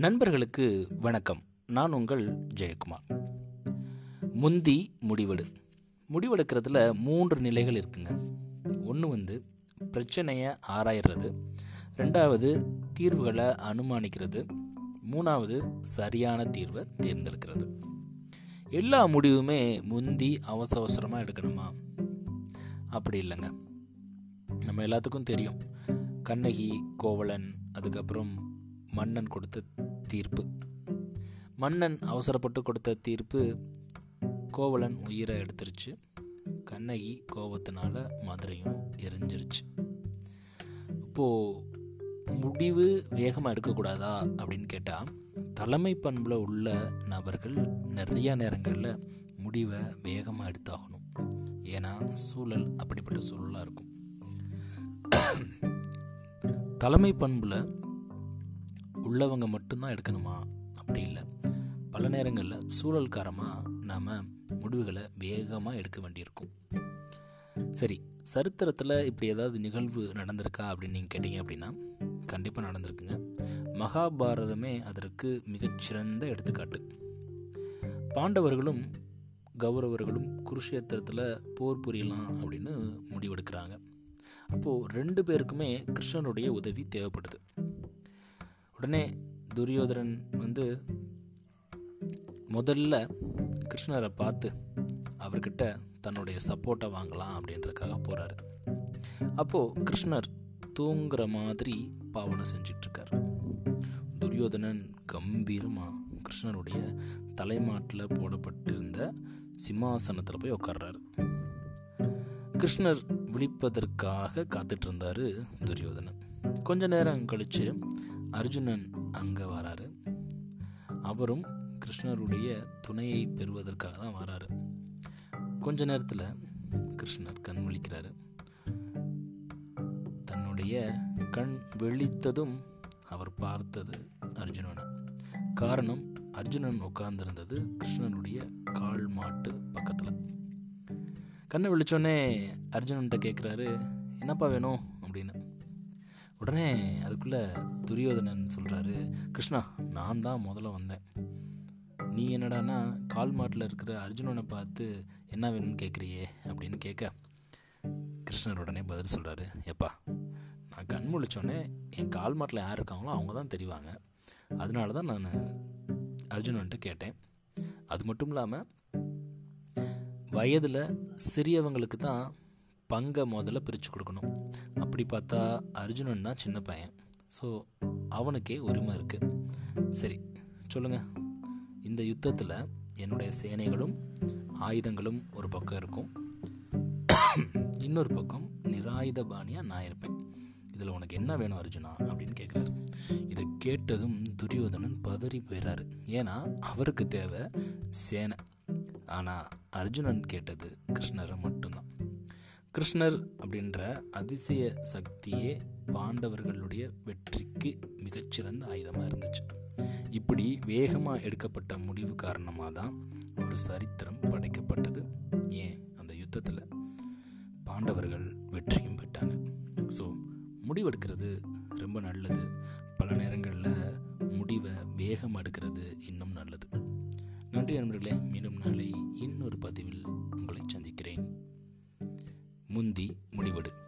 நண்பர்களுக்கு வணக்கம். நான் உங்கள் ஜெயக்குமார். முந்தி முடிவெடு. முடிவெடுக்கிறதுல மூன்று நிலைகள் இருக்குங்க. ஒன்று வந்து பிரச்சனையை ஆராயிடுறது ரெண்டாவது தீர்வுகளை அனுமானிக்கிறது. மூணாவது சரியான தீர்வை தேர்ந்தெடுக்கிறது. எல்லா முடிவுமே முந்தி அவசர அவசரமாக எடுக்கணுமா? அப்படி இல்லைங்க. நம்ம எல்லாத்துக்கும் தெரியும். கண்ணகி கோவலன் அதுக்கப்புறம் மன்னன் கொடுத்த தீர்ப்பு. மன்னன் அவசரப்பட்டு கொடுத்த தீர்ப்பு கோவலன் உயிரை எடுத்துருச்சு. கண்ணகி கோபத்தினால மதுரையும் எரிஞ்சிருச்சு. இப்போது முடிவு வேகமாக எடுக்கக்கூடாதா அப்படின்னு கேட்டால் தலைமை பண்பில் உள்ள நபர்கள் நிறைய நேரங்களில் முடிவை வேகமாக எடுத்தாகணும். ஏன்னா சூழல் அப்படிப்பட்ட சூழலாக இருக்கும். தலைமை பண்பில் உள்ளவங்க மட்டும்தான் எடுக்கணுமா? அப்படி இல்லை. பல நேரங்களில் சூழல்காரமாக நாம் முடிவுகளை வேகமாக எடுக்க வேண்டியிருக்கும். சரி சரித்திரத்தில் இப்படி ஏதாவது நிகழ்வு நடந்திருக்கா அப்படின்னு நீங்கள் கேட்டீங்க அப்படின்னா கண்டிப்பாக நடந்திருக்குங்க. மகாபாரதமே அதற்கு மிகச்சிறந்த எடுத்துக்காட்டு. பாண்டவர்களும் கௌரவர்களும் குருஷேத்திரத்தில் போர் புரியலாம் அப்படின்னு முடிவெடுக்கிறாங்க. அப்போது ரெண்டு பேருக்குமே கிருஷ்ணனுடைய உதவி தேவைப்படுது. உடனே துரியோதரன் வந்து முதல்ல கிருஷ்ணரை பார்த்து அவர்கிட்ட தன்னுடைய சப்போர்ட்டை வாங்கலாம் அப்படின்றதுக்காக போகிறாரு அப்போது கிருஷ்ணர் தூங்குற மாதிரி பாவனை செஞ்சிட்ருக்கார். துரியோதனன் கம்பீரமாக கிருஷ்ணருடைய தலைமாட்டில் போடப்பட்டிருந்த சிம்மாசனத்தில் போய் உட்கார்றாரு கிருஷ்ணர் விழிப்பதற்காக காத்துட்ருந்தார் இருந்தாரு துரியோதனன். கொஞ்ச நேரம் கழித்து அர்ஜுனன் அங்கே வராரு. அவரும் கிருஷ்ணருடைய துணையை பெறுவதற்காக தான் வராரு. கொஞ்ச நேரத்தில் கிருஷ்ணர் கண் விழிக்கிறாரு. தன்னுடைய கண் விழித்ததும் அவர் பார்த்தது அர்ஜுனனை. காரணம் அர்ஜுனன் உட்கார்ந்திருந்தது கிருஷ்ணனுடைய கால் மாட்டு பக்கத்தில். கண்ணை விழிச்சோன்னே அர்ஜுனன்கிட்ட கேட்குறாரு என்னப்பா வேணும்? அப்படின்னு. உடனே அதுக்குள்ளே துரியோதனன் சொல்கிறாரு கிருஷ்ணா நான் தான் முதல்ல வந்தேன். நீ என்னடானா கால் மாட்டில் இருக்கிற அர்ஜுனனை பார்த்து என்ன வேணும்னு கேட்குறியே அப்படின்னு கேட்க கிருஷ்ணர் உடனே பதில் சொல்கிறாரு எப்பா நான் கண் முழிச்சோடனே என் கால் மாட்டில் யார் இருக்காங்களோ அவங்க தான் தெரிவாங்க. அதனால தான் நான் அர்ஜுனன்ட்டு கேட்டேன். அது மட்டும் இல்லாமல் வயதில் சிறியவங்களுக்கு தான் பங்கை முதல்ல பிரித்து கொடுக்கணும். அப்படி பார்த்தா அர்ஜுனன் தான் சின்ன பையன். ஸோ அவனுக்கே உரிமை இருக்குது சரி சொல்லுங்கள் இந்த யுத்தத்தில் என்னுடைய சேனைகளும் ஆயுதங்களும் ஒரு பக்கம் இருக்கும். இன்னொரு பக்கம் நிராயுத பாணியாக நான் இருப்பேன். இதில் உனக்கு என்ன வேணும் அர்ஜுனா? அப்படின்னு கேட்குறாரு இதை கேட்டதும் துரியோதனன் பதறி போயிடுறாரு ஏன்னா அவருக்கு தேவை சேனை. ஆனால் அர்ஜுனன் கேட்டது கிருஷ்ணரை மட்டும்தான். கிருஷ்ணர் அப்படின்ற அதிசய சக்தியே பாண்டவர்களுடைய வெற்றிக்கு மிகச்சிறந்த ஆயுதமாக இருந்துச்சு. இப்படி வேகமாக எடுக்கப்பட்ட முடிவு காரணமாக தான் ஒரு சரித்திரம் படைக்கப்பட்டது. ஏன்? அந்த யுத்தத்தில் பாண்டவர்கள் வெற்றியும் பெற்றாங்க. ஸோ முடிவெடுக்கிறது ரொம்ப நல்லது. பல நேரங்களில் முடிவை வேகம் எடுக்கிறது இன்னும் நல்லது. நன்றி நண்பர்களே. மீண்டும் நாளை இன்னொரு பதிவில் முந்தி முடிவெடு.